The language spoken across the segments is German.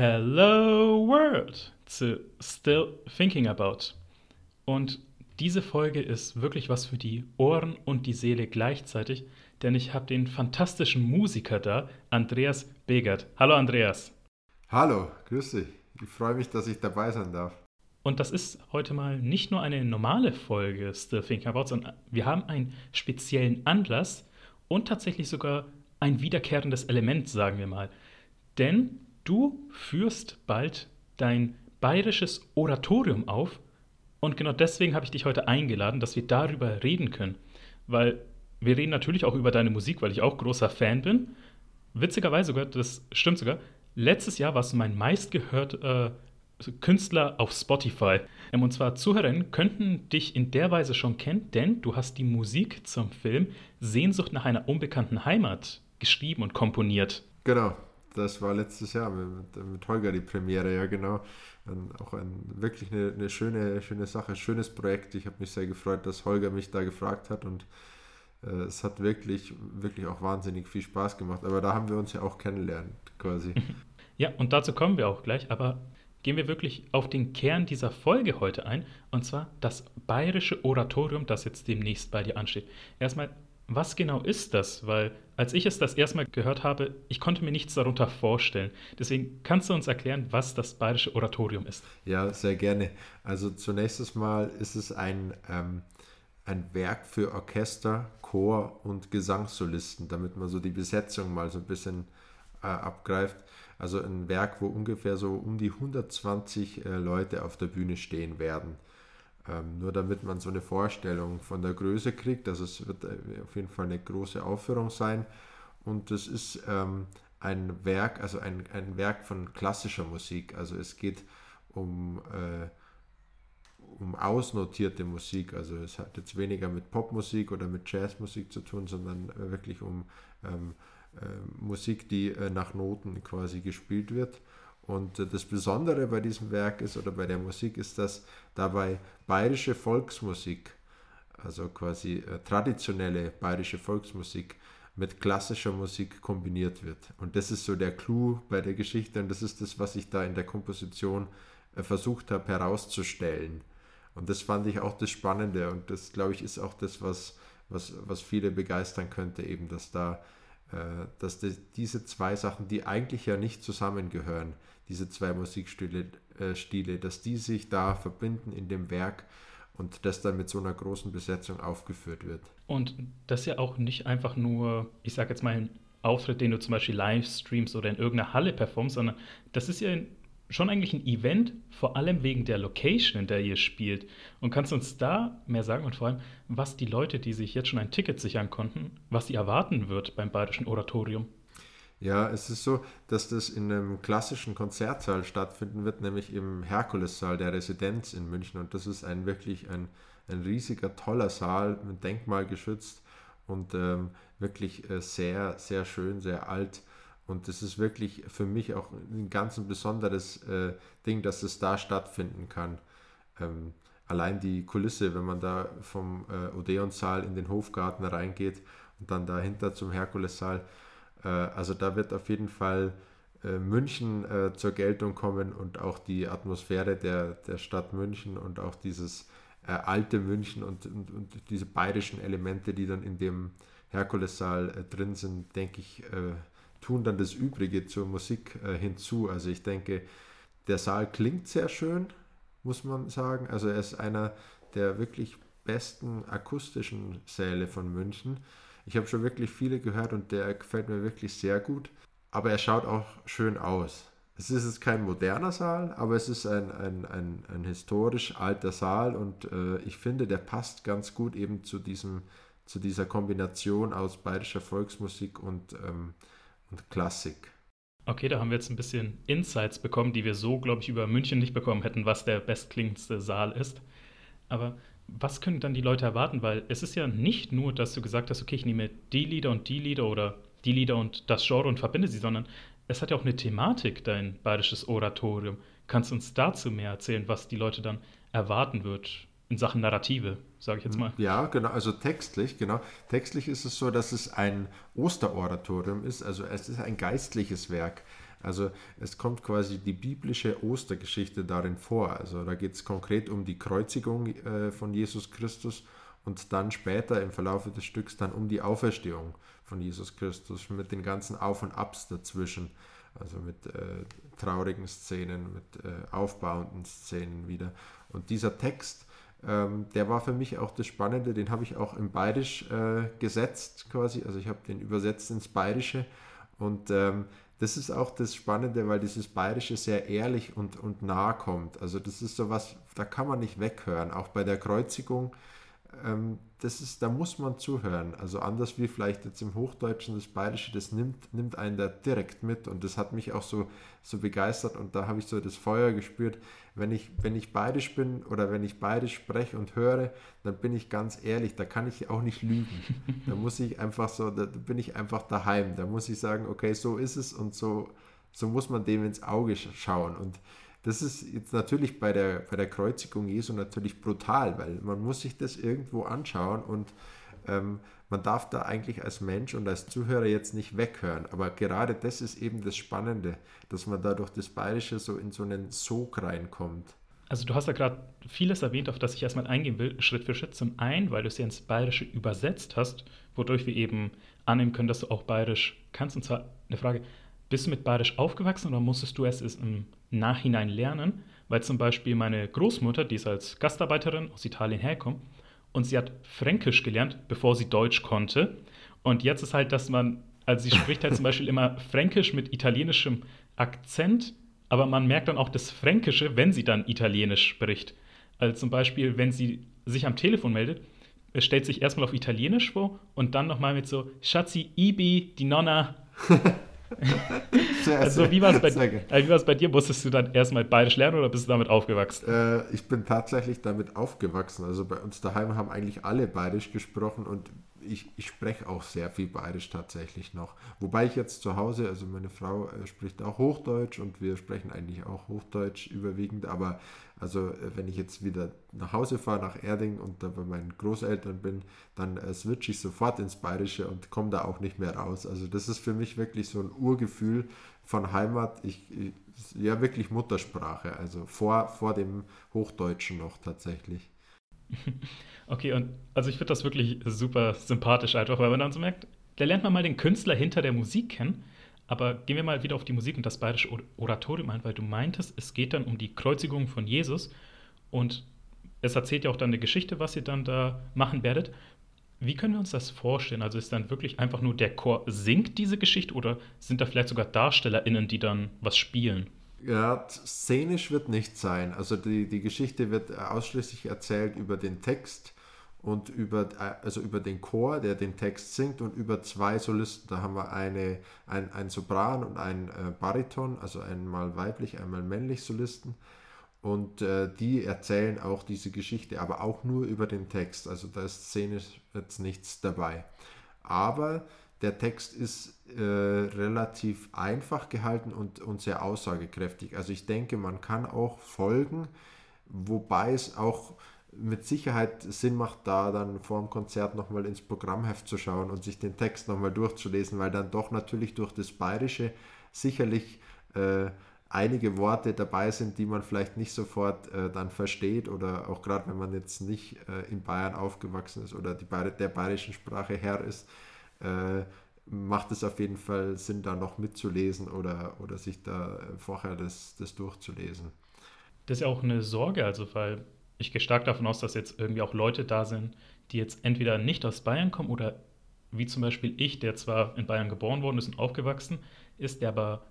Hello World zu Still Thinking About. Und diese Folge ist wirklich was für die Ohren und die Seele gleichzeitig, denn ich habe den fantastischen Musiker da, Andreas Begert. Hallo Andreas. Hallo, grüß dich. Ich freue mich, dass ich dabei sein darf. Und das ist heute mal nicht nur eine normale Folge Still Thinking About, sondern wir haben einen speziellen Anlass und tatsächlich sogar ein wiederkehrendes Element, sagen wir mal. Denn du führst bald dein bayerisches Oratorium auf und genau deswegen habe ich dich heute eingeladen, dass wir darüber reden können. Weil wir reden natürlich auch über deine Musik, weil ich auch großer Fan bin. Witzigerweise sogar, das stimmt sogar, letztes Jahr warst du mein meistgehörter äh, Künstler auf Spotify. Ähm, und zwar Zuhörerinnen könnten dich in der Weise schon kennen, denn du hast die Musik zum Film Sehnsucht nach einer unbekannten Heimat geschrieben und komponiert. Genau, das war letztes Jahr mit, mit Holger die Premiere, ja genau. Und auch ein, wirklich eine, eine schöne, schöne Sache, schönes Projekt. Ich habe mich sehr gefreut, dass Holger mich da gefragt hat und äh, es hat wirklich, wirklich auch wahnsinnig viel Spaß gemacht. Aber da haben wir uns ja auch kennengelernt, quasi. Ja, und dazu kommen wir auch gleich, aber gehen wir wirklich auf den Kern dieser Folge heute ein, und zwar das bayerische Oratorium, das jetzt demnächst bei dir ansteht. Erstmal, was genau ist das? Weil als ich es das erste Mal gehört habe, ich konnte mir nichts darunter vorstellen. Deswegen kannst du uns erklären, was das Bayerische Oratorium ist? Ja, sehr gerne. Also zunächst mal ist es ein, ähm, ein Werk für Orchester, Chor und Gesangssolisten, damit man so die Besetzung mal so ein bisschen äh, abgreift. Also ein Werk, wo ungefähr so um die 120 äh, Leute auf der Bühne stehen werden. Ähm, nur damit man so eine Vorstellung von der Größe kriegt. Also es wird äh, auf jeden Fall eine große Aufführung sein. Und es ist ähm, ein Werk, also ein, ein Werk von klassischer Musik. Also es geht um, äh, um ausnotierte Musik. Also es hat jetzt weniger mit Popmusik oder mit Jazzmusik zu tun, sondern wirklich um ähm, äh, Musik, die äh, nach Noten quasi gespielt wird. Und das Besondere bei diesem Werk ist oder bei der Musik ist, dass dabei bayerische Volksmusik, also quasi äh, traditionelle bayerische Volksmusik mit klassischer Musik kombiniert wird. Und das ist so der Clou bei der Geschichte und das ist das, was ich da in der Komposition äh, versucht habe herauszustellen. Und das fand ich auch das Spannende und das, glaube ich, ist auch das, was, was, was viele begeistern könnte, eben, dass da äh, dass diese zwei Sachen, die eigentlich ja nicht zusammengehören, diese zwei Musikstile, äh, Stile, dass die sich da verbinden in dem Werk und das dann mit so einer großen Besetzung aufgeführt wird. Und das ist ja auch nicht einfach nur, ich sage jetzt mal, ein Auftritt, den du zum Beispiel live streamst oder in irgendeiner Halle performst, sondern das ist ja schon eigentlich ein Event, vor allem wegen der Location, in der ihr spielt. Und kannst du uns da mehr sagen und vor allem, was die Leute, die sich jetzt schon ein Ticket sichern konnten, was sie erwarten wird beim Bayerischen Oratorium? Ja, es ist so, dass das in einem klassischen Konzertsaal stattfinden wird, nämlich im Herkulessaal der Residenz in München. Und das ist ein wirklich ein, ein riesiger, toller Saal, denkmalgeschützt und ähm, wirklich äh, sehr, sehr schön, sehr alt. Und das ist wirklich für mich auch ein ganz ein besonderes äh, Ding, dass es da stattfinden kann. Ähm, allein die Kulisse, wenn man da vom äh, Odeonsaal in den Hofgarten reingeht und dann dahinter zum Herkulessaal, äh, also da wird auf jeden Fall äh, München äh, zur Geltung kommen und auch die Atmosphäre der, der Stadt München und auch dieses alte München und, und, und, diese bayerischen Elemente, die dann in dem Herkulessaal drin sind, denke ich, tun dann das Übrige zur Musik hinzu. Also ich denke, der Saal klingt sehr schön, muss man sagen. Also er ist einer der wirklich besten akustischen Säle von München. Ich habe schon wirklich viele gehört und der gefällt mir wirklich sehr gut. Aber er schaut auch schön aus. Es ist jetzt kein moderner Saal, aber es ist ein, ein, ein, ein historisch alter Saal und äh, ich finde, der passt ganz gut eben zu, diesem, zu dieser Kombination aus bayerischer Volksmusik und, ähm, und Klassik. Okay, da haben wir jetzt ein bisschen Insights bekommen, die wir so, glaube ich, über München nicht bekommen hätten, was der bestklingendste Saal ist. Aber was können dann die Leute erwarten? Weil es ist ja nicht nur, dass du gesagt hast, okay, ich nehme die Lieder und die Lieder oder die Lieder und das Genre und verbinde sie, sondern es hat ja auch eine Thematik, dein bayerisches Oratorium. Kannst du uns dazu mehr erzählen, was die Leute dann erwarten wird in Sachen Narrative, sage ich jetzt mal? Ja, genau, also textlich, genau. Textlich ist es so, dass es ein Osteroratorium ist, also es ist ein geistliches Werk. Also es kommt quasi die biblische Ostergeschichte darin vor. Also da geht es konkret um die Kreuzigung äh, von Jesus Christus und dann später im Verlauf des Stücks dann um die Auferstehung von Jesus Christus mit den ganzen Auf und Abs dazwischen. Also mit äh, traurigen Szenen, mit äh, aufbauenden Szenen wieder. Und dieser Text, ähm, der war für mich auch das Spannende, den habe ich auch im Bayerisch äh, gesetzt quasi. Also ich habe den übersetzt ins Bayerische und ähm, das ist auch das Spannende, weil dieses Bayerische sehr ehrlich und, und nah kommt. Also das ist so was, da kann man nicht weghören. Auch bei der Kreuzigung ähm, das ist, da muss man zuhören. Also anders wie vielleicht jetzt im Hochdeutschen das Bayerische, das nimmt, nimmt einen da direkt mit und das hat mich auch so, so begeistert und da habe ich so das Feuer gespürt. Wenn ich, wenn ich bayerisch bin oder wenn ich bayerisch spreche und höre, dann bin ich ganz ehrlich, da kann ich auch nicht lügen. Da muss ich einfach so, da bin ich einfach daheim. Da muss ich sagen, okay, so ist es und so, so muss man dem ins Auge schauen. Und das ist jetzt natürlich bei der, bei der Kreuzigung Jesu natürlich brutal, weil man muss sich das irgendwo anschauen und ähm, man darf da eigentlich als Mensch und als Zuhörer jetzt nicht weghören. Aber gerade das ist eben das Spannende, dass man da durch das Bayerische so in so einen Sog reinkommt. Also du hast ja gerade vieles erwähnt, auf das ich erstmal eingehen will, Schritt für Schritt. Zum einen, weil du es ja ins Bayerische übersetzt hast, wodurch wir eben annehmen können, dass du auch Bayerisch kannst. Und zwar eine Frage, bist du mit Bayerisch aufgewachsen oder musstest du es im Nachhinein lernen, weil zum Beispiel meine Großmutter, die ist als Gastarbeiterin aus Italien herkommt, und sie hat Fränkisch gelernt, bevor sie Deutsch konnte. Und jetzt ist halt, dass man, also sie spricht halt zum Beispiel immer Fränkisch mit italienischem Akzent, aber man merkt dann auch das Fränkische, wenn sie dann Italienisch spricht. Also zum Beispiel, wenn sie sich am Telefon meldet, stellt sich erstmal auf Italienisch vor und dann nochmal mit so Schatzi, Ibi, die Nonna. sehr, also wie war es bei, äh, bei, dir? Musstest du dann erstmal Bayerisch lernen oder bist du damit aufgewachsen? Äh, ich bin tatsächlich damit aufgewachsen. Also bei uns daheim haben eigentlich alle Bayerisch gesprochen und ich, ich spreche auch sehr viel Bayerisch tatsächlich noch. Wobei ich jetzt zu Hause, also meine Frau äh, spricht auch Hochdeutsch und wir sprechen eigentlich auch Hochdeutsch überwiegend, aber also äh, wenn ich jetzt wieder nach Hause fahre, nach Erding und da bei meinen Großeltern bin, dann äh, switche ich sofort ins Bayerische und komme da auch nicht mehr raus. Also das ist für mich wirklich so ein Urgefühl von Heimat. Ich, ich ja wirklich Muttersprache, also vor, vor dem Hochdeutschen noch tatsächlich. Okay, und also ich finde das wirklich super sympathisch einfach, weil man dann so merkt, da lernt man mal den Künstler hinter der Musik kennen. Aber gehen wir mal wieder auf die Musik und das bayerische Oratorium ein, weil du meintest, es geht dann um die Kreuzigung von Jesus und es erzählt ja auch dann eine Geschichte, was ihr dann da machen werdet. Wie können wir uns das vorstellen? Also ist dann wirklich einfach nur der Chor singt diese Geschichte oder sind da vielleicht sogar DarstellerInnen, die dann was spielen? Ja, szenisch wird nicht sein. Also die, die Geschichte wird ausschließlich erzählt über den Text und über, also über den Chor, der den Text singt und über zwei Solisten. Da haben wir eine, ein, ein Sopran und ein äh, Bariton, also einmal weiblich, einmal männlich Solisten. Und äh, die erzählen auch diese Geschichte, aber auch nur über den Text. Also da ist szenisch jetzt nichts dabei. Aber der Text ist äh, relativ einfach gehalten und, und sehr aussagekräftig. Also ich denke, man kann auch folgen, wobei es auch mit Sicherheit Sinn macht, da dann vor dem Konzert nochmal ins Programmheft zu schauen und sich den Text nochmal durchzulesen, weil dann doch natürlich durch das Bayerische sicherlich äh, einige Worte dabei sind, die man vielleicht nicht sofort äh, dann versteht oder auch gerade wenn man jetzt nicht äh, in Bayern aufgewachsen ist oder die der bayerischen Sprache Herr ist, äh, macht es auf jeden Fall Sinn, da noch mitzulesen oder, oder sich da äh, vorher das, das durchzulesen. Das ist ja auch eine Sorge, also weil ich gehe stark davon aus, dass jetzt irgendwie auch Leute da sind, die jetzt entweder nicht aus Bayern kommen oder wie zum Beispiel ich, der zwar in Bayern geboren worden ist und aufgewachsen ist, der aber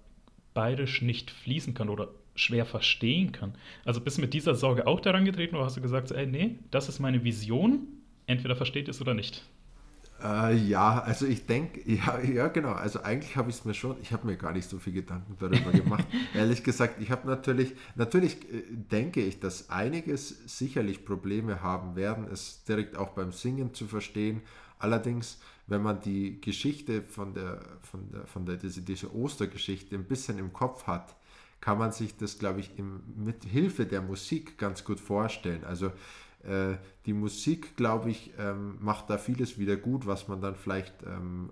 bayerisch nicht fließen kann oder schwer verstehen kann. Also bist du mit dieser Sorge auch daran getreten oder hast du gesagt, ey, nee, das ist meine Vision, entweder versteht es oder nicht? Äh, ja, also ich denke, ja, ja genau, also eigentlich habe ich es mir schon, ich habe mir gar nicht so viel Gedanken darüber gemacht. Ehrlich gesagt, ich habe natürlich, natürlich äh, denke ich, dass einiges sicherlich Probleme haben werden, es direkt auch beim Singen zu verstehen. Allerdings, wenn man die Geschichte von der, von der, von der, diese, diese Ostergeschichte ein bisschen im Kopf hat, kann man sich das, glaube ich, im, mit Hilfe der Musik ganz gut vorstellen. Also äh, die Musik, glaube ich, ähm, macht da vieles wieder gut, was man dann vielleicht ähm,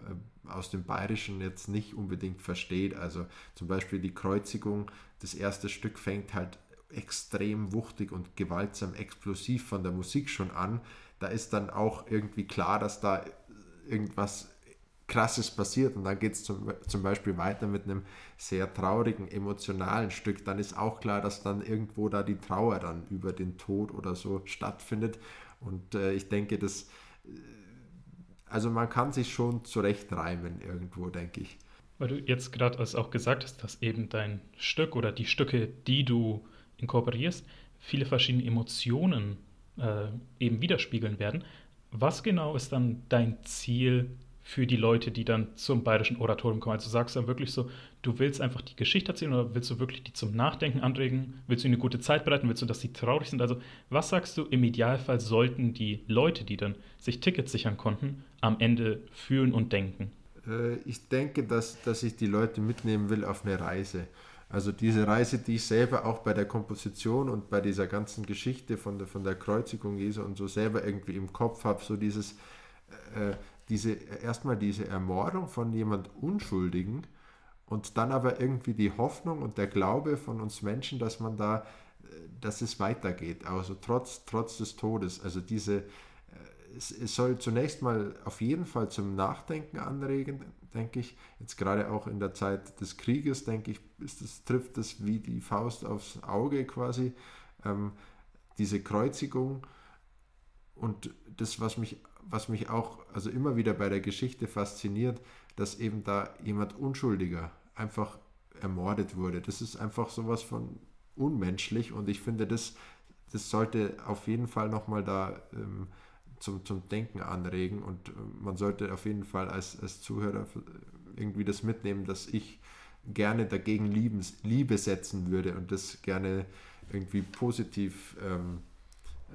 aus dem Bayerischen jetzt nicht unbedingt versteht. Also zum Beispiel die Kreuzigung, das erste Stück fängt halt extrem wuchtig und gewaltsam explosiv von der Musik schon an. Da ist dann auch irgendwie klar, dass da irgendwas Krasses passiert und dann geht es zum, zum Beispiel weiter mit einem sehr traurigen, emotionalen Stück, dann ist auch klar, dass dann irgendwo da die Trauer dann über den Tod oder so stattfindet und äh, ich denke, dass äh, also man kann sich schon zurecht reimen irgendwo, denke ich. Weil du jetzt gerade auch gesagt hast, dass eben dein Stück oder die Stücke, die du inkorporierst, viele verschiedene Emotionen äh, eben widerspiegeln werden. Was genau ist dann dein Ziel für die Leute, die dann zum bayerischen Oratorium kommen? Also sagst du dann wirklich so, du willst einfach die Geschichte erzählen oder willst du wirklich die zum Nachdenken anregen? Willst du ihnen eine gute Zeit bereiten? Willst du, dass sie traurig sind? Also was sagst du, im Idealfall sollten die Leute, die dann sich Tickets sichern konnten, am Ende fühlen und denken? Äh, ich denke, dass, dass ich die Leute mitnehmen will auf eine Reise. Also diese Reise, die ich selber auch bei der Komposition und bei dieser ganzen Geschichte von der, von der Kreuzigung Jesu und so selber irgendwie im Kopf habe, so dieses, äh, diese, erstmal diese Ermordung von jemand Unschuldigen und dann aber irgendwie die Hoffnung und der Glaube von uns Menschen, dass man da, äh, dass es weitergeht, also trotz, trotz des Todes. Also diese, es, es, soll zunächst mal auf jeden Fall zum Nachdenken anregen, denke ich. Jetzt gerade auch in der Zeit des Krieges, denke ich, ist das, trifft das wie die Faust aufs Auge quasi. Ähm, diese Kreuzigung und das, was mich, was mich auch also immer wieder bei der Geschichte fasziniert, dass eben da jemand Unschuldiger einfach ermordet wurde. Das ist einfach sowas von unmenschlich und ich finde, das, das sollte auf jeden Fall nochmal da ähm, zum, zum Denken anregen und äh, man sollte auf jeden Fall als, als Zuhörer irgendwie das mitnehmen, dass ich gerne dagegen lieben, Liebe setzen würde und das gerne irgendwie positiv ähm,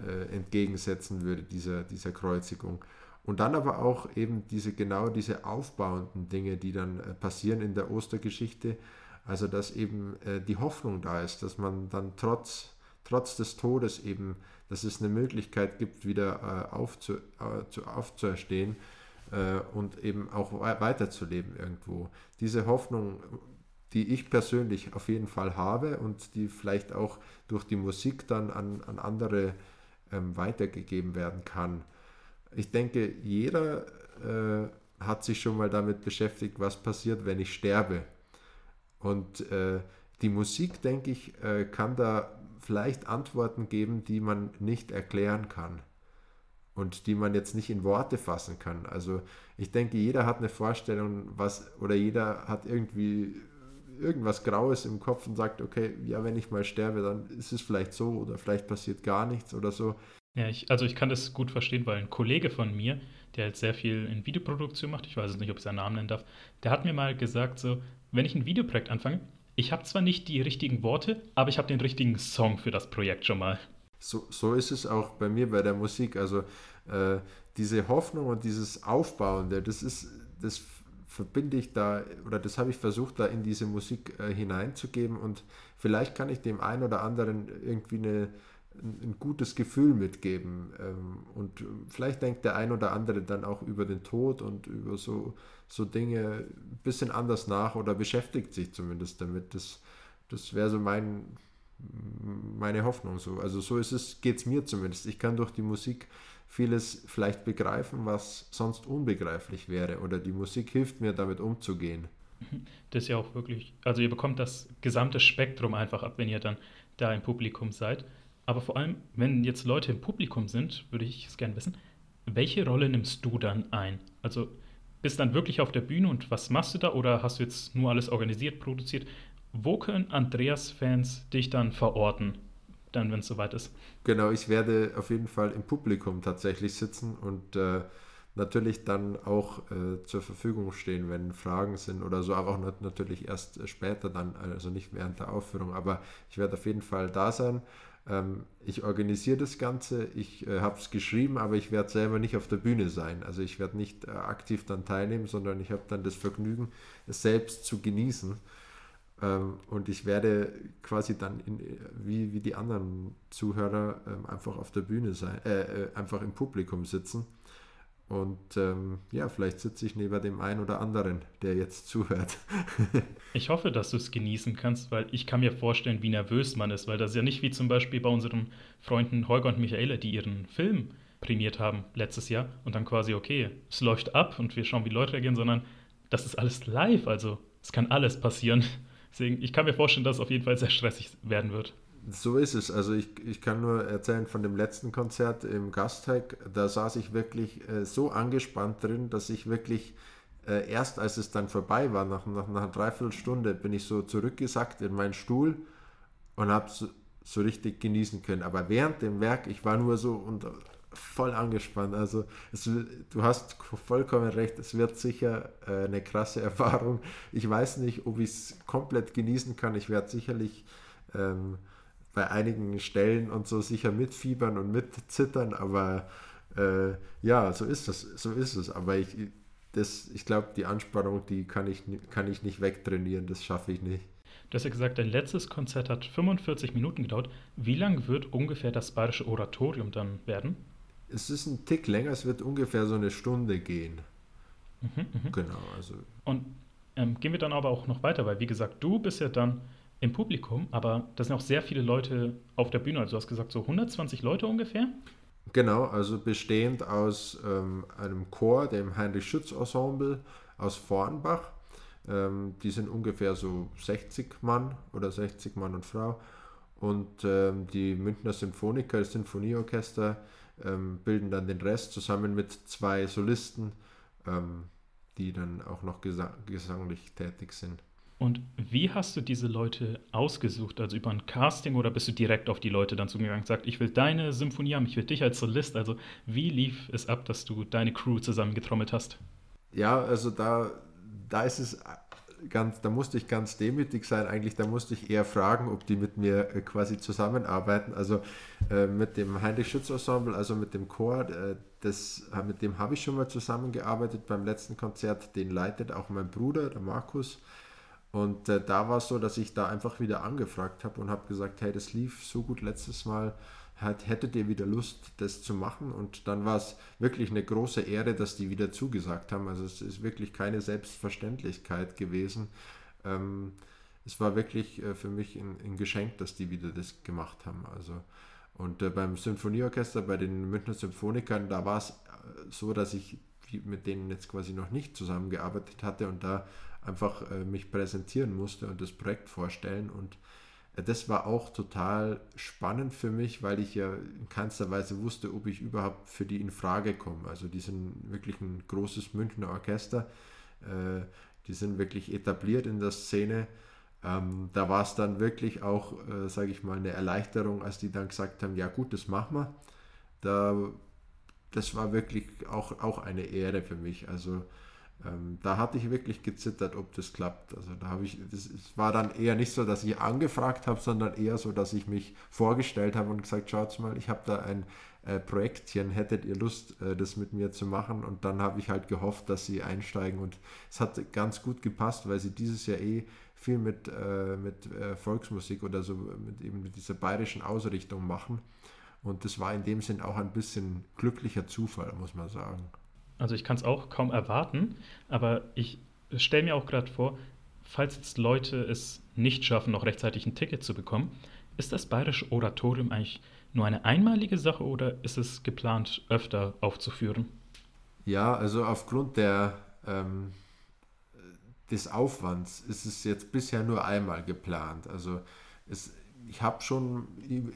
äh, entgegensetzen würde, dieser, dieser Kreuzigung. Und dann aber auch eben diese genau diese aufbauenden Dinge, die dann äh, passieren in der Ostergeschichte. Also dass eben äh, die Hoffnung da ist, dass man dann trotz, trotz des Todes eben dass es eine Möglichkeit gibt, wieder äh, aufzu, äh, zu, aufzuerstehen und eben auch weiterzuleben irgendwo. Diese Hoffnung, die ich persönlich auf jeden Fall habe und die vielleicht auch durch die Musik dann an, an andere ähm, weitergegeben werden kann. Ich denke, jeder äh, hat sich schon mal damit beschäftigt, was passiert, wenn ich sterbe. Und äh, die Musik, denke ich, äh, kann da vielleicht Antworten geben, die man nicht erklären kann und die man jetzt nicht in Worte fassen kann. Also ich denke, jeder hat eine Vorstellung, was oder jeder hat irgendwie irgendwas Graues im Kopf und sagt, okay, ja, wenn ich mal sterbe, dann ist es vielleicht so oder vielleicht passiert gar nichts oder so. Ja, ich, also ich kann das gut verstehen, weil ein Kollege von mir, der halt sehr viel in Videoproduktion macht, ich weiß nicht, ob ich seinen Namen nennen darf, der hat mir mal gesagt, so, wenn ich ein Videoprojekt anfange, ich habe zwar nicht die richtigen Worte, aber ich habe den richtigen Song für das Projekt schon mal. So, so ist es auch bei mir bei der Musik. Also äh, diese Hoffnung und dieses Aufbauende, das ist, das verbinde ich da oder das habe ich versucht, da in diese Musik äh, hineinzugeben und vielleicht kann ich dem einen oder anderen irgendwie eine, ein, gutes Gefühl mitgeben. Ähm, und vielleicht denkt der ein oder andere dann auch über den Tod und über so so Dinge ein bisschen anders nach oder beschäftigt sich zumindest damit. Das, das wäre so mein, meine Hoffnung. So. Also so ist es, geht es mir zumindest. Ich kann durch die Musik vieles vielleicht begreifen, was sonst unbegreiflich wäre. Oder die Musik hilft mir, damit umzugehen. Das ist ja auch wirklich, also ihr bekommt das gesamte Spektrum einfach ab, wenn ihr dann da im Publikum seid. Aber vor allem, wenn jetzt Leute im Publikum sind, würde ich es gerne wissen, welche Rolle nimmst du dann ein? Also bist dann wirklich auf der Bühne und was machst du da oder hast du jetzt nur alles organisiert, produziert? Wo können Andreas-Fans dich dann verorten, dann wenn es soweit ist? Genau, ich werde auf jeden Fall im Publikum tatsächlich sitzen und äh, natürlich dann auch äh, zur Verfügung stehen, wenn Fragen sind oder so, aber auch natürlich erst später dann, also nicht während der Aufführung, aber ich werde auf jeden Fall da sein ähm, ich organisiere das Ganze, ich äh, habe es geschrieben, aber ich werde selber nicht auf der Bühne sein. Also ich werde nicht äh, aktiv dann teilnehmen, sondern ich habe dann das Vergnügen, es selbst zu genießen. Ähm, und ich werde quasi dann in, wie, wie die anderen Zuhörer ähm, einfach auf der Bühne sein, äh, äh einfach im Publikum sitzen Und ähm, ja, vielleicht sitze ich neben dem einen oder anderen, der jetzt zuhört. ich hoffe, dass du es genießen kannst, weil ich kann mir vorstellen, wie nervös man ist, weil das ist ja nicht wie zum Beispiel bei unseren Freunden Holger und Michaela, die ihren Film prämiert haben letztes Jahr und dann quasi, okay, es läuft ab und wir schauen, wie Leute reagieren, sondern das ist alles live, also es kann alles passieren. Deswegen, ich kann mir vorstellen, dass es auf jeden Fall sehr stressig werden wird. So ist es. Also ich, ich kann nur erzählen von dem letzten Konzert im Gasthack. Da saß ich wirklich äh, so angespannt drin, dass ich wirklich äh, erst als es dann vorbei war, nach, nach, nach einer Dreiviertelstunde, bin ich so zurückgesackt in meinen Stuhl und habe so, so richtig genießen können. Aber während dem Werk, ich war nur so und voll angespannt. Also es, du hast vollkommen recht, es wird sicher äh, eine krasse Erfahrung. Ich weiß nicht, ob ich es komplett genießen kann. Ich werde sicherlich ähm, bei einigen Stellen und so sicher mitfiebern und mitzittern, aber äh, ja, so ist das, so ist es. Aber ich, ich glaube, die Anspannung, die kann ich, kann ich nicht wegtrainieren, das schaffe ich nicht. Du hast ja gesagt, dein letztes Konzert hat 45 Minuten gedauert. Wie lang wird ungefähr das Bayerische Oratorium dann werden? Es ist ein Tick länger, es wird ungefähr so eine Stunde gehen. Mhm, mh. Genau, also. Und ähm, gehen wir dann aber auch noch weiter, weil wie gesagt, du bist ja dann im Publikum, aber da sind auch sehr viele Leute auf der Bühne. Also du hast gesagt, so 120 Leute ungefähr? Genau, also bestehend aus ähm, einem Chor, dem Heinrich Schütz Ensemble aus Vornbach. Ähm, die sind ungefähr so 60 Mann oder 60 Mann und Frau. Und ähm, die Münchner Symphoniker, das Sinfonieorchester, ähm, bilden dann den Rest zusammen mit zwei Solisten, ähm, die dann auch noch gesang gesanglich tätig sind. Und wie hast du diese Leute ausgesucht? Also über ein Casting oder bist du direkt auf die Leute dann zugegangen und gesagt, ich will deine Symphonie haben, ich will dich als Solist? Also wie lief es ab, dass du deine Crew zusammengetrommelt hast? Ja, also da, da ist es ganz, da musste ich ganz demütig sein. Eigentlich, da musste ich eher fragen, ob die mit mir äh, quasi zusammenarbeiten. Also äh, mit dem Heinrich Schütz Ensemble, also mit dem Chor, äh, das, mit dem habe ich schon mal zusammengearbeitet beim letzten Konzert. Den leitet auch mein Bruder, der Markus. Und äh, da war es so, dass ich da einfach wieder angefragt habe und habe gesagt, hey, das lief so gut letztes Mal, hat, hättet ihr wieder Lust, das zu machen? Und dann war es wirklich eine große Ehre, dass die wieder zugesagt haben. Also es ist wirklich keine Selbstverständlichkeit gewesen. Ähm, es war wirklich äh, für mich ein, ein, Geschenk, dass die wieder das gemacht haben. Also und äh, beim Symphonieorchester, bei den Münchner Symphonikern, da war es äh, so, dass ich mit denen jetzt quasi noch nicht zusammengearbeitet hatte und da einfach äh, mich präsentieren musste und das Projekt vorstellen. Und das war auch total spannend für mich, weil ich ja in keinster Weise wusste, ob ich überhaupt für die in Frage komme. Also die sind wirklich ein großes Münchner Orchester. Äh, die sind wirklich etabliert in der Szene. Ähm, da war es dann wirklich auch, äh, sage ich mal, eine Erleichterung, als die dann gesagt haben, ja gut, das machen wir. Da, das war wirklich auch, auch eine Ehre für mich. Also ähm, da hatte ich wirklich gezittert, ob das klappt. Also da habe ich, es war dann eher nicht so, dass ich angefragt habe, sondern eher so, dass ich mich vorgestellt habe und gesagt, schaut mal, ich habe da ein äh, Projektchen, hättet ihr Lust, äh, das mit mir zu machen? Und dann habe ich halt gehofft, dass sie einsteigen und es hat ganz gut gepasst, weil sie dieses Jahr eh viel mit, äh, mit äh, Volksmusik oder so, mit eben mit dieser bayerischen Ausrichtung machen. Und das war in dem Sinn auch ein bisschen glücklicher Zufall, muss man sagen. Also ich kann es auch kaum erwarten, aber ich stelle mir auch gerade vor, falls jetzt Leute es nicht schaffen, noch rechtzeitig ein Ticket zu bekommen, ist das Bayerische Oratorium eigentlich nur eine einmalige Sache oder ist es geplant, öfter aufzuführen? Ja, also aufgrund der, ähm, des Aufwands ist es jetzt bisher nur einmal geplant. Also es, ich habe schon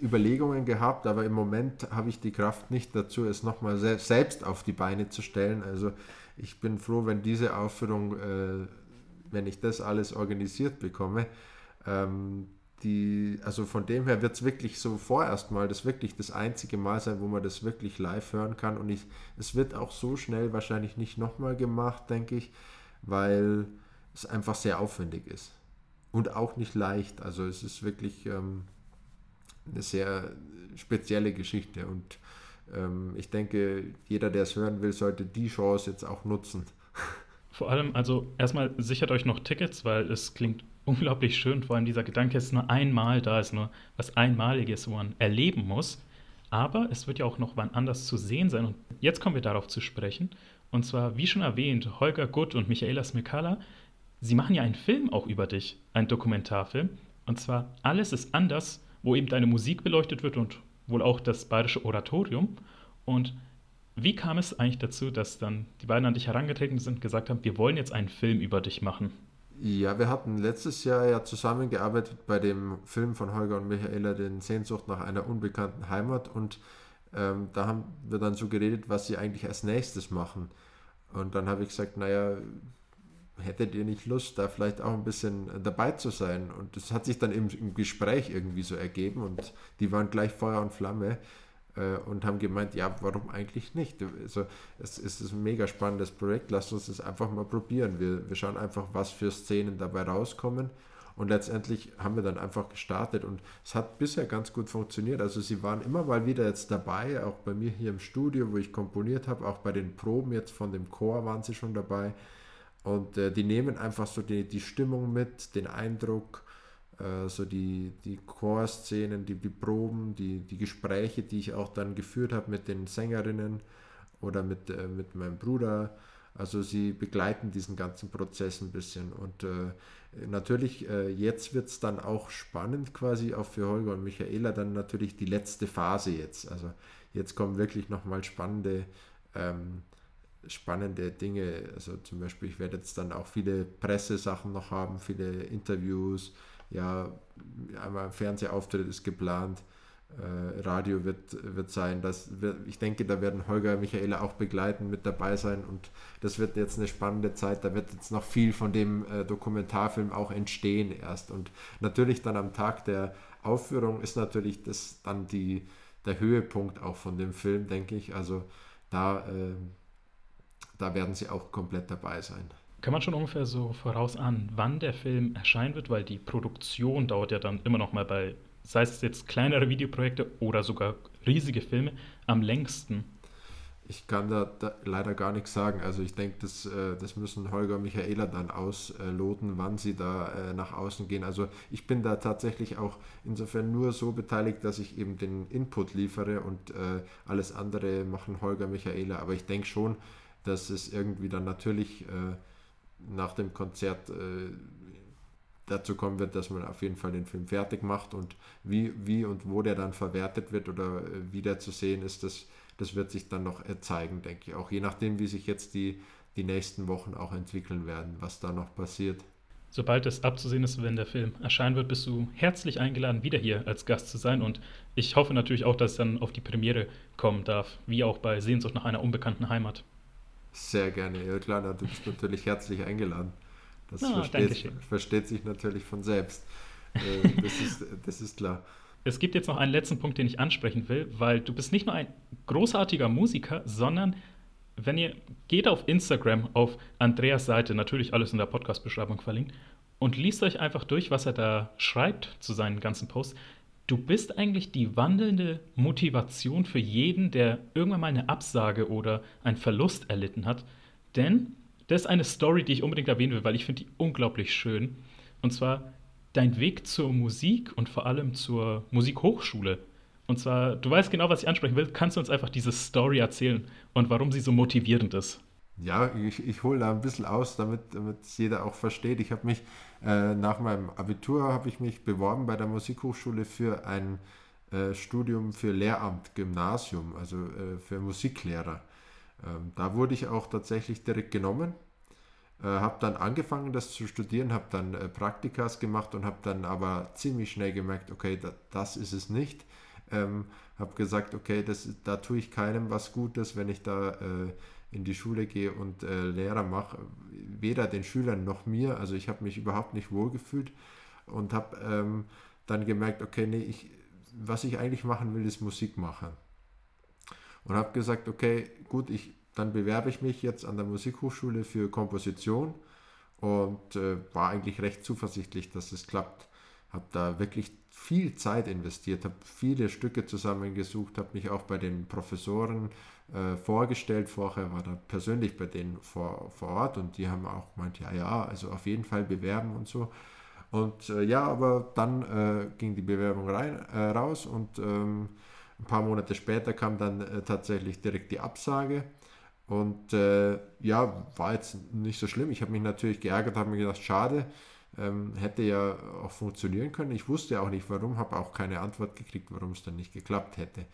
Überlegungen gehabt, aber im Moment habe ich die Kraft nicht dazu, es nochmal selbst auf die Beine zu stellen. Also ich bin froh, wenn diese Aufführung, äh, wenn ich das alles organisiert bekomme. Ähm, die, also von dem her wird es wirklich so vorerst mal das wirklich das einzige Mal sein, wo man das wirklich live hören kann. Und ich, es wird auch so schnell wahrscheinlich nicht nochmal gemacht, denke ich, weil es einfach sehr aufwendig ist und auch nicht leicht. Also es ist wirklich ähm, eine sehr spezielle Geschichte und ähm, ich denke, jeder, der es hören will, sollte die Chance jetzt auch nutzen. Vor allem, also erstmal sichert euch noch Tickets, weil es klingt unglaublich schön. Vor allem dieser Gedanke ist nur einmal da, ist nur was Einmaliges, wo man erleben muss. Aber es wird ja auch noch wann anders zu sehen sein. Und jetzt kommen wir darauf zu sprechen. Und zwar, wie schon erwähnt, Holger Gutt und Michaela Smikala, sie machen ja einen Film auch über dich, einen Dokumentarfilm. Und zwar Alles ist anders, wo eben deine Musik beleuchtet wird und wohl auch das bayerische Oratorium. Und wie kam es eigentlich dazu, dass dann die beiden an dich herangetreten sind und gesagt haben, wir wollen jetzt einen Film über dich machen? Ja, wir hatten letztes Jahr ja zusammengearbeitet bei dem Film von Holger und Michaela, den Sehnsucht nach einer unbekannten Heimat. Und ähm, da haben wir dann so geredet, was sie eigentlich als nächstes machen. Und dann habe ich gesagt, naja, hättet ihr nicht Lust, da vielleicht auch ein bisschen dabei zu sein? Und das hat sich dann im, im Gespräch irgendwie so ergeben und die waren gleich Feuer und Flamme äh, und haben gemeint, ja, warum eigentlich nicht? Also es, es ist ein mega spannendes Projekt, lasst uns das einfach mal probieren. Wir, wir schauen einfach, was für Szenen dabei rauskommen. Und letztendlich haben wir dann einfach gestartet und es hat bisher ganz gut funktioniert. Also sie waren immer mal wieder jetzt dabei, auch bei mir hier im Studio, wo ich komponiert habe, auch bei den Proben jetzt von dem Chor waren sie schon dabei. Und äh, die nehmen einfach so die, die Stimmung mit, den Eindruck äh, so die, die Chorszenen, die, die Proben, die, die Gespräche, die ich auch dann geführt habe mit den Sängerinnen oder mit, äh, mit meinem Bruder. Also sie begleiten diesen ganzen Prozess ein bisschen. Und äh, natürlich, äh, jetzt wird es dann auch spannend quasi, auch für Holger und Michaela, dann natürlich die letzte Phase jetzt. Also jetzt kommen wirklich nochmal spannende, ähm, spannende Dinge. Also zum Beispiel, ich werde jetzt dann auch viele Pressesachen noch haben, viele Interviews ja, einmal Fernsehauftritt ist geplant, äh, Radio wird, wird sein. Das wird, ich denke, da werden Holger und Michaela auch begleiten, mit dabei sein und das wird jetzt eine spannende Zeit. Da wird jetzt noch viel von dem äh, Dokumentarfilm auch entstehen erst. Und natürlich dann am Tag der Aufführung ist natürlich das dann die, der Höhepunkt auch von dem Film, denke ich. Also da, äh, da werden sie auch komplett dabei sein. Kann man schon ungefähr so voraus an, wann der Film erscheinen wird, weil die Produktion dauert ja dann immer noch mal bei, sei es jetzt kleinere Videoprojekte oder sogar riesige Filme, am längsten. Ich kann da, da leider gar nichts sagen. Also ich denke, das, äh, das müssen Holger und Michaela dann ausloten, wann sie da äh, nach außen gehen. Also ich bin da tatsächlich auch insofern nur so beteiligt, dass ich eben den Input liefere und äh, alles andere machen Holger und Michaela. Aber ich denke schon, dass es irgendwie dann natürlich nach dem Konzert äh, dazu kommen wird, dass man auf jeden Fall den Film fertig macht und wie, wie und wo der dann verwertet wird oder äh, wie der zu sehen ist, das, das wird sich dann noch zeigen, denke ich. Auch je nachdem, wie sich jetzt die, die nächsten Wochen auch entwickeln werden, was da noch passiert. Sobald es abzusehen ist, wenn der Film erscheinen wird, bist du herzlich eingeladen, wieder hier als Gast zu sein. Und ich hoffe natürlich auch, dass es dann auf die Premiere kommen darf, wie auch bei Sehnsucht nach einer unbekannten Heimat. Sehr gerne. Ja klar, du bist natürlich herzlich eingeladen. Das oh, versteht, versteht, sich natürlich von selbst. Äh, das, ist, das ist klar. Es gibt jetzt noch einen letzten Punkt, den ich ansprechen will, weil du bist nicht nur ein großartiger Musiker, sondern wenn ihr geht auf Instagram auf Andreas Seite, natürlich alles in der Podcast-Beschreibung verlinkt, und liest euch einfach durch, was er da schreibt zu seinen ganzen Posts, Du bist eigentlich die wandelnde Motivation für jeden, der irgendwann mal eine Absage oder einen Verlust erlitten hat. Denn das ist eine Story, die ich unbedingt erwähnen will, weil ich finde die unglaublich schön. Und zwar dein Weg zur Musik und vor allem zur Musikhochschule. Und zwar, du weißt genau, was ich ansprechen will. Kannst du uns einfach diese Story erzählen und warum sie so motivierend ist? Ja, ich, ich hole da ein bisschen aus, damit, damit jeder auch versteht. Ich habe mich äh, nach meinem Abitur habe ich mich beworben bei der Musikhochschule für ein äh, Studium für Lehramt, Gymnasium, also äh, für Musiklehrer. Ähm, da wurde ich auch tatsächlich direkt genommen. Äh, habe dann angefangen, das zu studieren, habe dann äh, Praktikas gemacht und habe dann aber ziemlich schnell gemerkt, okay, da, das ist es nicht. Ähm, habe gesagt, okay, das, da tue ich keinem was Gutes, wenn ich da äh, in die Schule gehe und äh, Lehrer mache, weder den Schülern noch mir. Also ich habe mich überhaupt nicht wohlgefühlt und habe ähm, dann gemerkt, okay, nee, ich, was ich eigentlich machen will, ist Musik machen. Und habe gesagt, okay, gut, ich, dann bewerbe ich mich jetzt an der Musikhochschule für Komposition und äh, war eigentlich recht zuversichtlich, dass es klappt. Habe da wirklich viel Zeit investiert, habe viele Stücke zusammengesucht, habe mich auch bei den Professoren äh, vorgestellt. Vorher war da persönlich bei denen vor, vor Ort und die haben auch gemeint, ja, ja, also auf jeden Fall bewerben und so. Und äh, ja, aber dann äh, ging die Bewerbung rein, äh, raus und ähm, ein paar Monate später kam dann äh, tatsächlich direkt die Absage. Und äh, ja, war jetzt nicht so schlimm. Ich habe mich natürlich geärgert, habe mir gedacht, schade, ähm, hätte ja auch funktionieren können. Ich wusste auch nicht warum, habe auch keine Antwort gekriegt, warum es dann nicht geklappt hätte.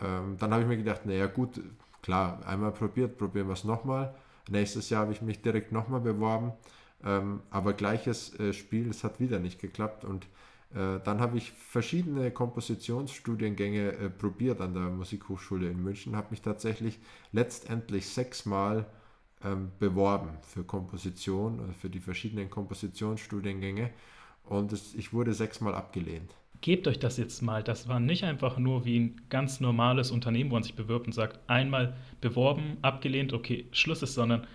Ähm, dann habe ich mir gedacht, naja gut, klar, einmal probiert, probieren wir es nochmal. Nächstes Jahr habe ich mich direkt nochmal beworben, ähm, aber gleiches äh, Spiel, es hat wieder nicht geklappt und äh, dann habe ich verschiedene Kompositionsstudiengänge äh, probiert an der Musikhochschule in München, habe mich tatsächlich letztendlich sechsmal ähm, beworben für Komposition, äh, für die verschiedenen Kompositionsstudiengänge und es, ich wurde sechsmal abgelehnt. Gebt euch das jetzt mal. Das war nicht einfach nur wie ein ganz normales Unternehmen, wo man sich bewirbt und sagt, einmal beworben, abgelehnt, okay, Schluss ist, sondern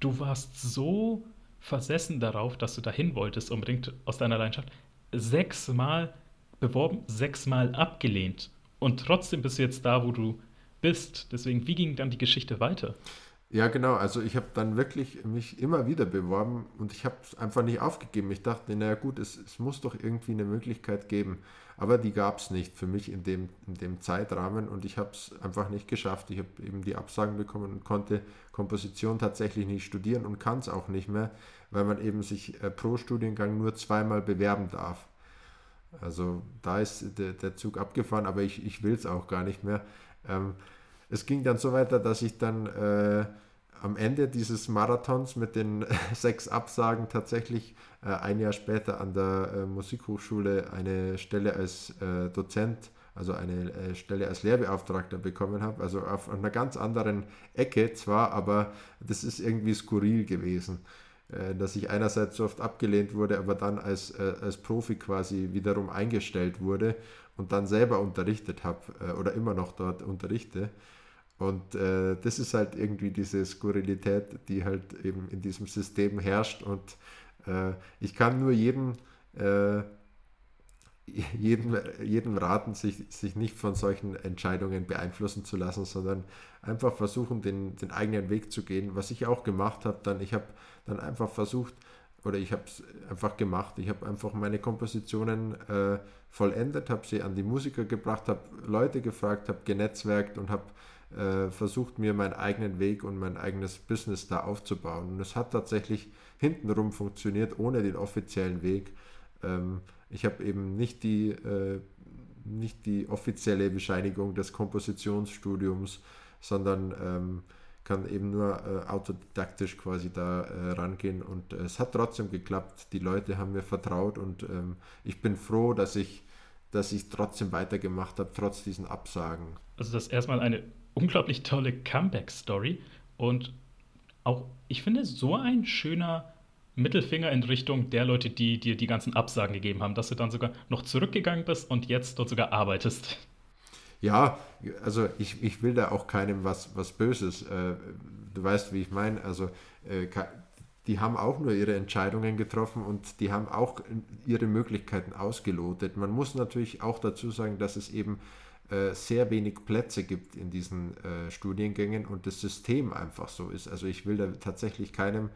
du warst so versessen darauf, dass du dahin wolltest, unbedingt aus deiner Leidenschaft, sechsmal beworben, sechsmal abgelehnt. Und trotzdem bist du jetzt da, wo du bist. Deswegen, wie ging dann die Geschichte weiter? Ja, genau. Also ich habe dann wirklich mich immer wieder beworben und ich habe es einfach nicht aufgegeben. Ich dachte, naja gut, es, es muss doch irgendwie eine Möglichkeit geben. Aber die gab es nicht für mich in dem, in dem Zeitrahmen und ich habe es einfach nicht geschafft. Ich habe eben die Absagen bekommen und konnte Komposition tatsächlich nicht studieren und kann es auch nicht mehr, weil man eben sich äh, pro Studiengang nur zweimal bewerben darf. Also da ist der, der Zug abgefahren, aber ich, ich will es auch gar nicht mehr. Ähm, es ging dann so weiter, dass ich dann äh, am Ende dieses Marathons mit den sechs Absagen tatsächlich äh, ein Jahr später an der äh, Musikhochschule eine Stelle als äh, Dozent, also eine äh, Stelle als Lehrbeauftragter bekommen habe. Also auf einer ganz anderen Ecke zwar, aber das ist irgendwie skurril gewesen äh, dass ich einerseits so oft abgelehnt wurde, aber dann als, äh, als Profi quasi wiederum eingestellt wurde und dann selber unterrichtet habe äh, oder immer noch dort unterrichte. Und äh, das ist halt irgendwie diese Skurrilität, die halt eben in diesem System herrscht. Und äh, ich kann nur jedem, äh, jedem, jedem raten, sich, sich nicht von solchen Entscheidungen beeinflussen zu lassen, sondern einfach versuchen, den, den eigenen Weg zu gehen. Was ich auch gemacht habe, dann, ich habe dann einfach versucht, oder ich habe es einfach gemacht. Ich habe einfach meine Kompositionen äh, vollendet, habe sie an die Musiker gebracht, habe Leute gefragt, habe genetzwerkt und habe äh, versucht, mir meinen eigenen Weg und mein eigenes Business da aufzubauen. Und es hat tatsächlich hintenrum funktioniert, ohne den offiziellen Weg. Ähm, ich habe eben nicht die, äh, nicht die offizielle Bescheinigung des Kompositionsstudiums, sondern ähm, kann eben nur äh, autodidaktisch quasi da äh, rangehen und äh, es hat trotzdem geklappt. Die Leute haben mir vertraut und ähm, ich bin froh, dass ich, dass ich trotzdem weitergemacht habe, trotz diesen Absagen. Also das ist erstmal eine unglaublich tolle Comeback-Story und auch, ich finde, so ein schöner Mittelfinger in Richtung der Leute, die dir die ganzen Absagen gegeben haben, dass du dann sogar noch zurückgegangen bist und jetzt dort sogar arbeitest. Ja, also ich, ich will da auch keinem was, was Böses. Äh, du weißt, wie ich meine. Also äh, die haben auch nur ihre Entscheidungen getroffen und die haben auch ihre Möglichkeiten ausgelotet. Man muss natürlich auch dazu sagen, dass es eben äh, sehr wenig Plätze gibt in diesen Studiengängen und das System einfach so ist. Also ich will da tatsächlich keinem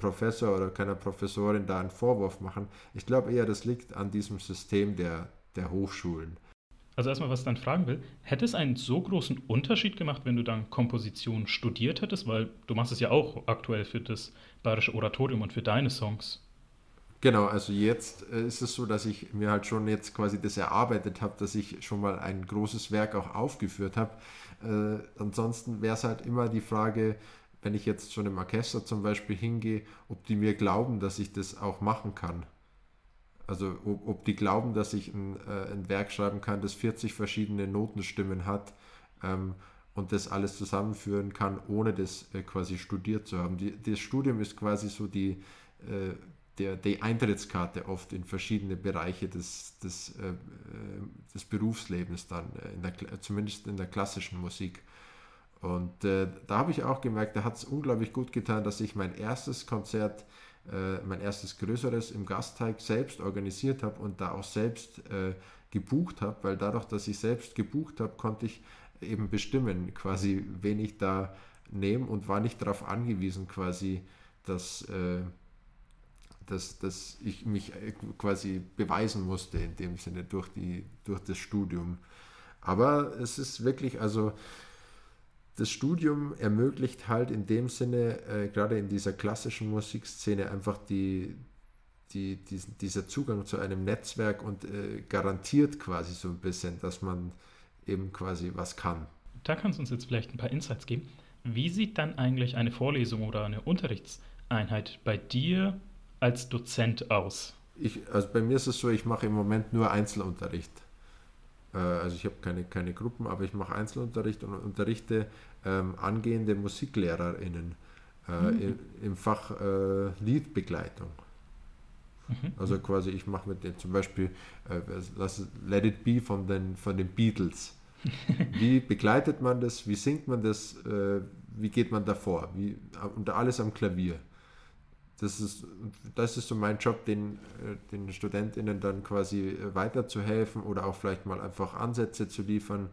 Professor oder keiner Professorin da einen Vorwurf machen. Ich glaube eher, das liegt an diesem System der, der Hochschulen. Also erstmal, was ich dann fragen will, hätte es einen so großen Unterschied gemacht, wenn du dann Komposition studiert hättest? Weil du machst es ja auch aktuell für das Bayerische Oratorium und für deine Songs. Genau, also jetzt äh, ist es so, dass ich mir halt schon jetzt quasi das erarbeitet habe, dass ich schon mal ein großes Werk auch aufgeführt habe. Äh, ansonsten wäre es halt immer die Frage, wenn ich jetzt schon im Orchester zum Beispiel hingehe, ob die mir glauben, dass ich das auch machen kann. Also ob, ob, die glauben, dass ich ein, äh, ein, Werk schreiben kann, das 40 verschiedene Notenstimmen hat ähm, und das alles zusammenführen kann, ohne das äh, quasi studiert zu haben. Die, das Studium ist quasi so die, äh, der, die Eintrittskarte oft in verschiedene Bereiche des, des, äh, äh, des Berufslebens dann, äh, in der, zumindest in der klassischen Musik. Und da habe ich auch gemerkt, da hat es unglaublich gut getan, dass ich mein erstes Konzert äh, mein erstes größeres im Gasteig selbst organisiert habe und da auch selbst äh, gebucht habe, weil dadurch, dass ich selbst gebucht habe, konnte ich eben bestimmen, quasi, wen ich da nehme und war nicht darauf angewiesen, quasi, dass, äh, dass, dass ich mich quasi beweisen musste, in dem Sinne durch, die, durch das Studium. Aber es ist wirklich, also das Studium ermöglicht halt in dem Sinne, äh, gerade in dieser klassischen Musikszene, einfach die, die, diesen, dieser Zugang zu einem Netzwerk und äh, garantiert quasi so ein bisschen, dass man eben quasi was kann. Da kannst du uns jetzt vielleicht ein paar Insights geben. Wie sieht dann eigentlich eine Vorlesung oder eine Unterrichtseinheit bei dir als Dozent aus? Ich, also bei mir ist es so, ich mache im Moment nur Einzelunterricht. Äh, also ich habe keine, keine Gruppen, aber ich mache Einzelunterricht und unterrichte ähm, angehende MusiklehrerInnen äh, mhm. im, im, Fach äh, Liedbegleitung. Mhm. Also quasi, ich mache mit denen zum Beispiel äh, Let It Be von den, von den Beatles. Wie begleitet man das? Wie singt man das? Äh, wie geht man davor? Wie, und alles am Klavier. Das ist, das ist so mein Job, den, äh, den StudentInnen dann quasi weiterzuhelfen oder auch vielleicht mal einfach Ansätze zu liefern,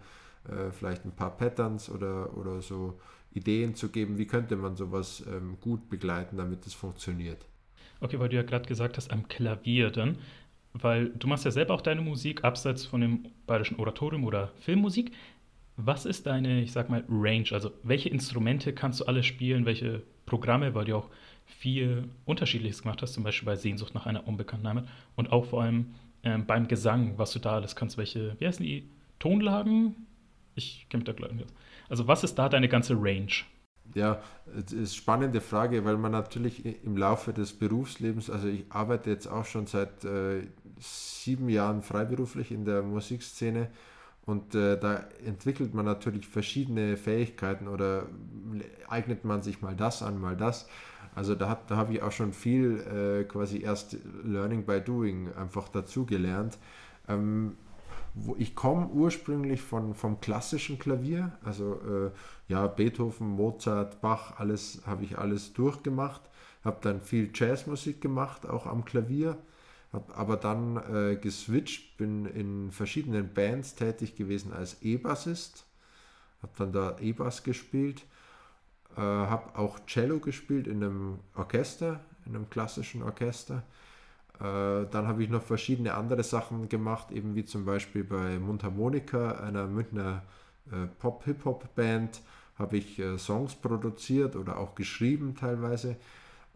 äh, vielleicht ein paar Patterns oder, oder so Ideen zu geben, wie könnte man sowas ähm, gut begleiten, damit es funktioniert. Okay, weil du ja gerade gesagt hast, am Klavier dann, weil du machst ja selber auch deine Musik abseits von dem bayerischen Oratorium oder Filmmusik. Was ist deine, ich sag mal, Range? Also welche Instrumente kannst du alle spielen, welche Programme, weil du auch viel Unterschiedliches gemacht hast, zum Beispiel bei Sehnsucht nach einer unbekannten Heimat und auch vor allem ähm, beim Gesang, was du da alles kannst, welche, wie heißen die, Tonlagen? Ich kenne mich da gleich nicht. Also was ist da deine ganze Range? Ja, das ist eine spannende Frage, weil man natürlich im Laufe des Berufslebens, also ich arbeite jetzt auch schon seit äh, sieben Jahren freiberuflich in der Musikszene und äh, da entwickelt man natürlich verschiedene Fähigkeiten oder eignet man sich mal das an, mal das. Also da, da habe ich auch schon viel äh, quasi erst Learning by Doing einfach dazu gelernt. Ähm, ich komme ursprünglich von, vom klassischen Klavier, also äh, ja, Beethoven, Mozart, Bach, alles habe ich alles durchgemacht, habe dann viel Jazzmusik gemacht, auch am Klavier, habe aber dann äh, geswitcht, bin in verschiedenen Bands tätig gewesen als E-Bassist, habe dann da E-Bass gespielt, äh, habe auch Cello gespielt in einem Orchester, in einem klassischen Orchester äh, dann habe ich noch verschiedene andere Sachen gemacht, eben wie zum Beispiel bei Mundharmonika, einer Münchner äh, Pop-Hip-Hop-Band, habe ich äh, Songs produziert oder auch geschrieben teilweise.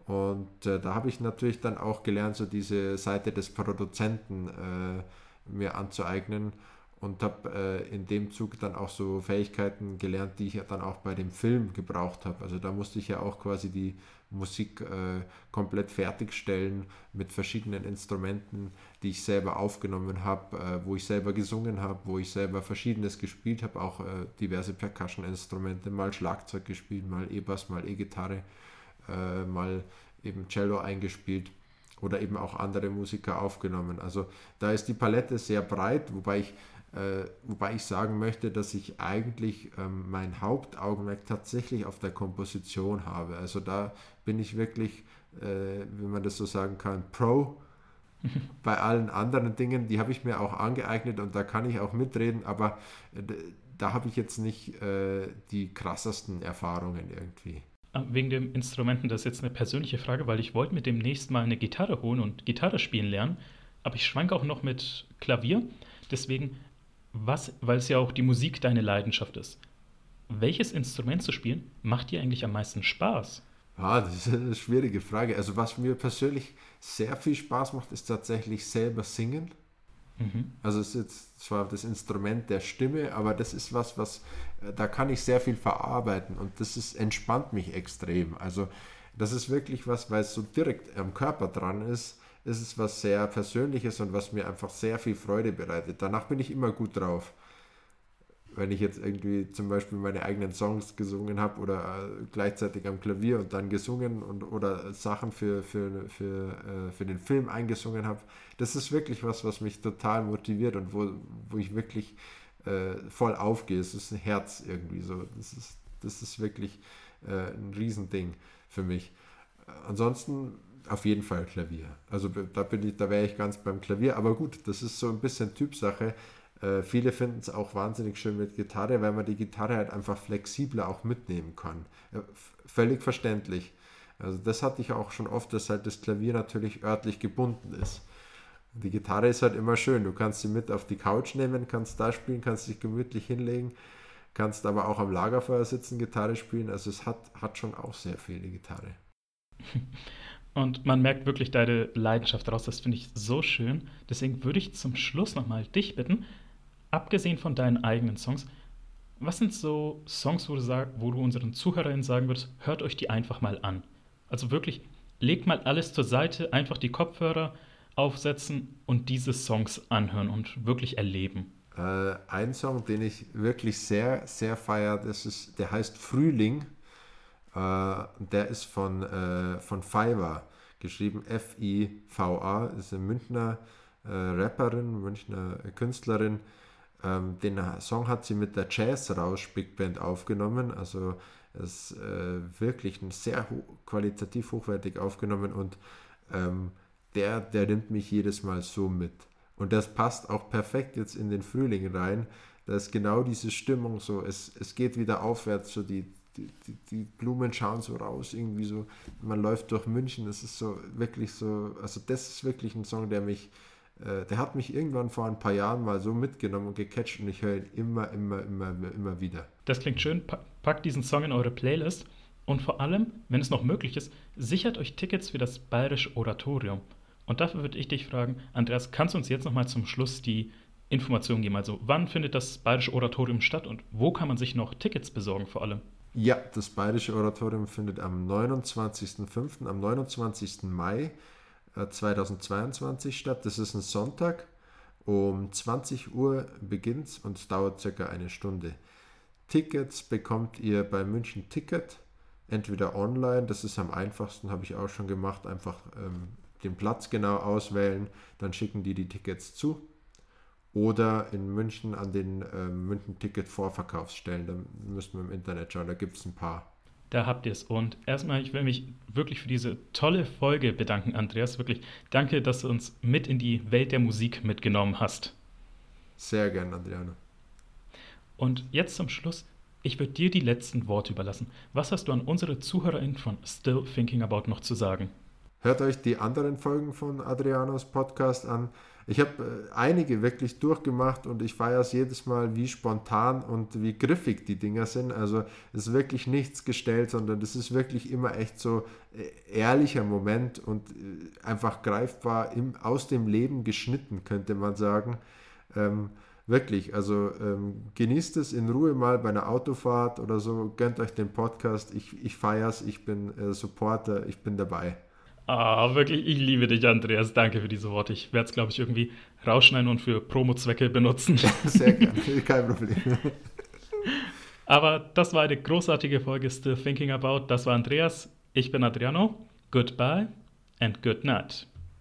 Und äh, da habe ich natürlich dann auch gelernt, so diese Seite des Produzenten äh, mir anzueignen und habe äh, in dem Zug dann auch so Fähigkeiten gelernt, die ich ja dann auch bei dem Film gebraucht habe. Also da musste ich ja auch quasi die Musik äh, komplett fertigstellen mit verschiedenen Instrumenten, die ich selber aufgenommen habe, äh, wo ich selber gesungen habe, wo ich selber verschiedenes gespielt habe, auch äh, diverse Percussion-Instrumente, mal Schlagzeug gespielt, mal E-Bass, mal E-Gitarre, äh, mal eben Cello eingespielt oder eben auch andere Musiker aufgenommen. Also da ist die Palette sehr breit, wobei ich wobei ich sagen möchte, dass ich eigentlich ähm, mein Hauptaugenmerk tatsächlich auf der Komposition habe. Also da bin ich wirklich, äh, wenn man das so sagen kann, Pro. Bei allen anderen Dingen, die habe ich mir auch angeeignet und da kann ich auch mitreden, aber äh, da habe ich jetzt nicht äh, die krassesten Erfahrungen irgendwie. Ah, wegen den Instrumenten, das ist jetzt eine persönliche Frage, weil ich wollte mit demnächst mal eine Gitarre holen und Gitarre spielen lernen, aber ich schwanke auch noch mit Klavier. Deswegen, was, weil es ja auch die Musik deine Leidenschaft ist, welches Instrument zu spielen macht dir eigentlich am meisten Spaß? Ja, das ist eine schwierige Frage. Also was mir persönlich sehr viel Spaß macht, ist tatsächlich selber singen. Mhm. Also es ist jetzt zwar das Instrument der Stimme, aber das ist was, was äh, da kann ich sehr viel verarbeiten und das ist, entspannt mich extrem. Also das ist wirklich was, weil es so direkt am Körper dran ist, ist es was sehr Persönliches und was mir einfach sehr viel Freude bereitet. Danach bin ich immer gut drauf. Wenn ich jetzt irgendwie zum Beispiel meine eigenen Songs gesungen habe oder äh, gleichzeitig am Klavier und dann gesungen und oder Sachen für, für, für, äh, für den Film eingesungen habe, das ist wirklich was, was mich total motiviert und wo, wo ich wirklich äh, voll aufgehe. Es ist ein Herz irgendwie so. Das ist, das ist wirklich äh, ein Riesending für mich. Ansonsten auf jeden Fall Klavier. Also da bin ich, da wäre ich ganz beim Klavier. Aber gut, das ist so ein bisschen Typsache. Äh, viele finden es auch wahnsinnig schön mit Gitarre, weil man die Gitarre halt einfach flexibler auch mitnehmen kann. Äh, völlig verständlich. Also das hatte ich auch schon oft, dass halt das Klavier natürlich örtlich gebunden ist. die Gitarre ist halt immer schön. Du kannst sie mit auf die Couch nehmen, kannst da spielen, kannst dich gemütlich hinlegen, kannst aber auch am Lagerfeuer sitzen, Gitarre spielen. Also es hat, hat schon auch sehr viel, die Gitarre. Und man merkt wirklich deine Leidenschaft daraus. Das finde ich so schön. Deswegen würde ich zum Schluss nochmal dich bitten, abgesehen von deinen eigenen Songs, was sind so Songs, wo du, sag, wo du unseren Zuhörerinnen sagen würdest, hört euch die einfach mal an? Also wirklich, legt mal alles zur Seite, einfach die Kopfhörer aufsetzen und diese Songs anhören und wirklich erleben. Äh, ein Song, den ich wirklich sehr, sehr feiere, der heißt Frühling. Äh, der ist von, äh, von Fiverr, geschrieben F-I-V-A, ist eine Münchner äh, Rapperin, Münchner Künstlerin. Ähm, den Song hat sie mit der Jazz Rausch Big Band aufgenommen, also ist äh, wirklich ein sehr ho qualitativ hochwertig aufgenommen und ähm, der, der nimmt mich jedes Mal so mit. Und das passt auch perfekt jetzt in den Frühling rein. Da ist genau diese Stimmung so, es, es geht wieder aufwärts, so die, die, die, die Blumen schauen so raus, irgendwie so, man läuft durch München, das ist so wirklich so, also das ist wirklich ein Song, der mich, äh, der hat mich irgendwann vor ein paar Jahren mal so mitgenommen und gecatcht und ich höre ihn immer, immer, immer, immer wieder. Das klingt schön, packt diesen Song in eure Playlist und vor allem, wenn es noch möglich ist, sichert euch Tickets für das Bayerische Oratorium. Und dafür würde ich dich fragen, Andreas, kannst du uns jetzt nochmal zum Schluss die Informationen geben? Also wann findet das Bayerische Oratorium statt und wo kann man sich noch Tickets besorgen vor allem? Ja, das Bayerische Oratorium findet am 29.05., am 29. Mai 2022 äh, statt. Das ist ein Sonntag. Um 20 Uhr beginnt und dauert circa eine Stunde. Tickets bekommt ihr bei München Ticket, entweder online, das ist am einfachsten, habe ich auch schon gemacht, einfach ähm, den Platz genau auswählen, dann schicken die die Tickets zu. Oder in München an den äh, München Ticket Vorverkaufsstellen, da müssen wir im Internet schauen, da gibt es ein paar. Da habt ihr es. Und erstmal, ich will mich wirklich für diese tolle Folge bedanken, Andreas. Wirklich danke, dass du uns mit in die Welt der Musik mitgenommen hast. Sehr gern, Adriano. Und jetzt zum Schluss, ich würde dir die letzten Worte überlassen. Was hast du an unsere ZuhörerInnen von Still Thinking About noch zu sagen? Hört euch die anderen Folgen von Adrianos Podcast an. Ich habe äh, einige wirklich durchgemacht und ich feiere es jedes Mal, wie spontan und wie griffig die Dinger sind. Also es ist wirklich nichts gestellt, sondern es ist wirklich immer echt so äh, ehrlicher Moment und äh, einfach greifbar im, aus dem Leben geschnitten, könnte man sagen. Ähm, wirklich, also ähm, genießt es in Ruhe mal bei einer Autofahrt oder so, gönnt euch den Podcast. Ich, ich feiere es, ich bin äh, Supporter, ich bin dabei. Ah, wirklich, ich liebe dich, Andreas. Danke für diese Worte. Ich werde es, glaube ich, irgendwie rausschneiden und für Promo-Zwecke benutzen. Sehr gerne, kein Problem. Aber das war eine großartige Folge Still Thinking About. Das war Andreas. Ich bin Adriano. Goodbye and good night.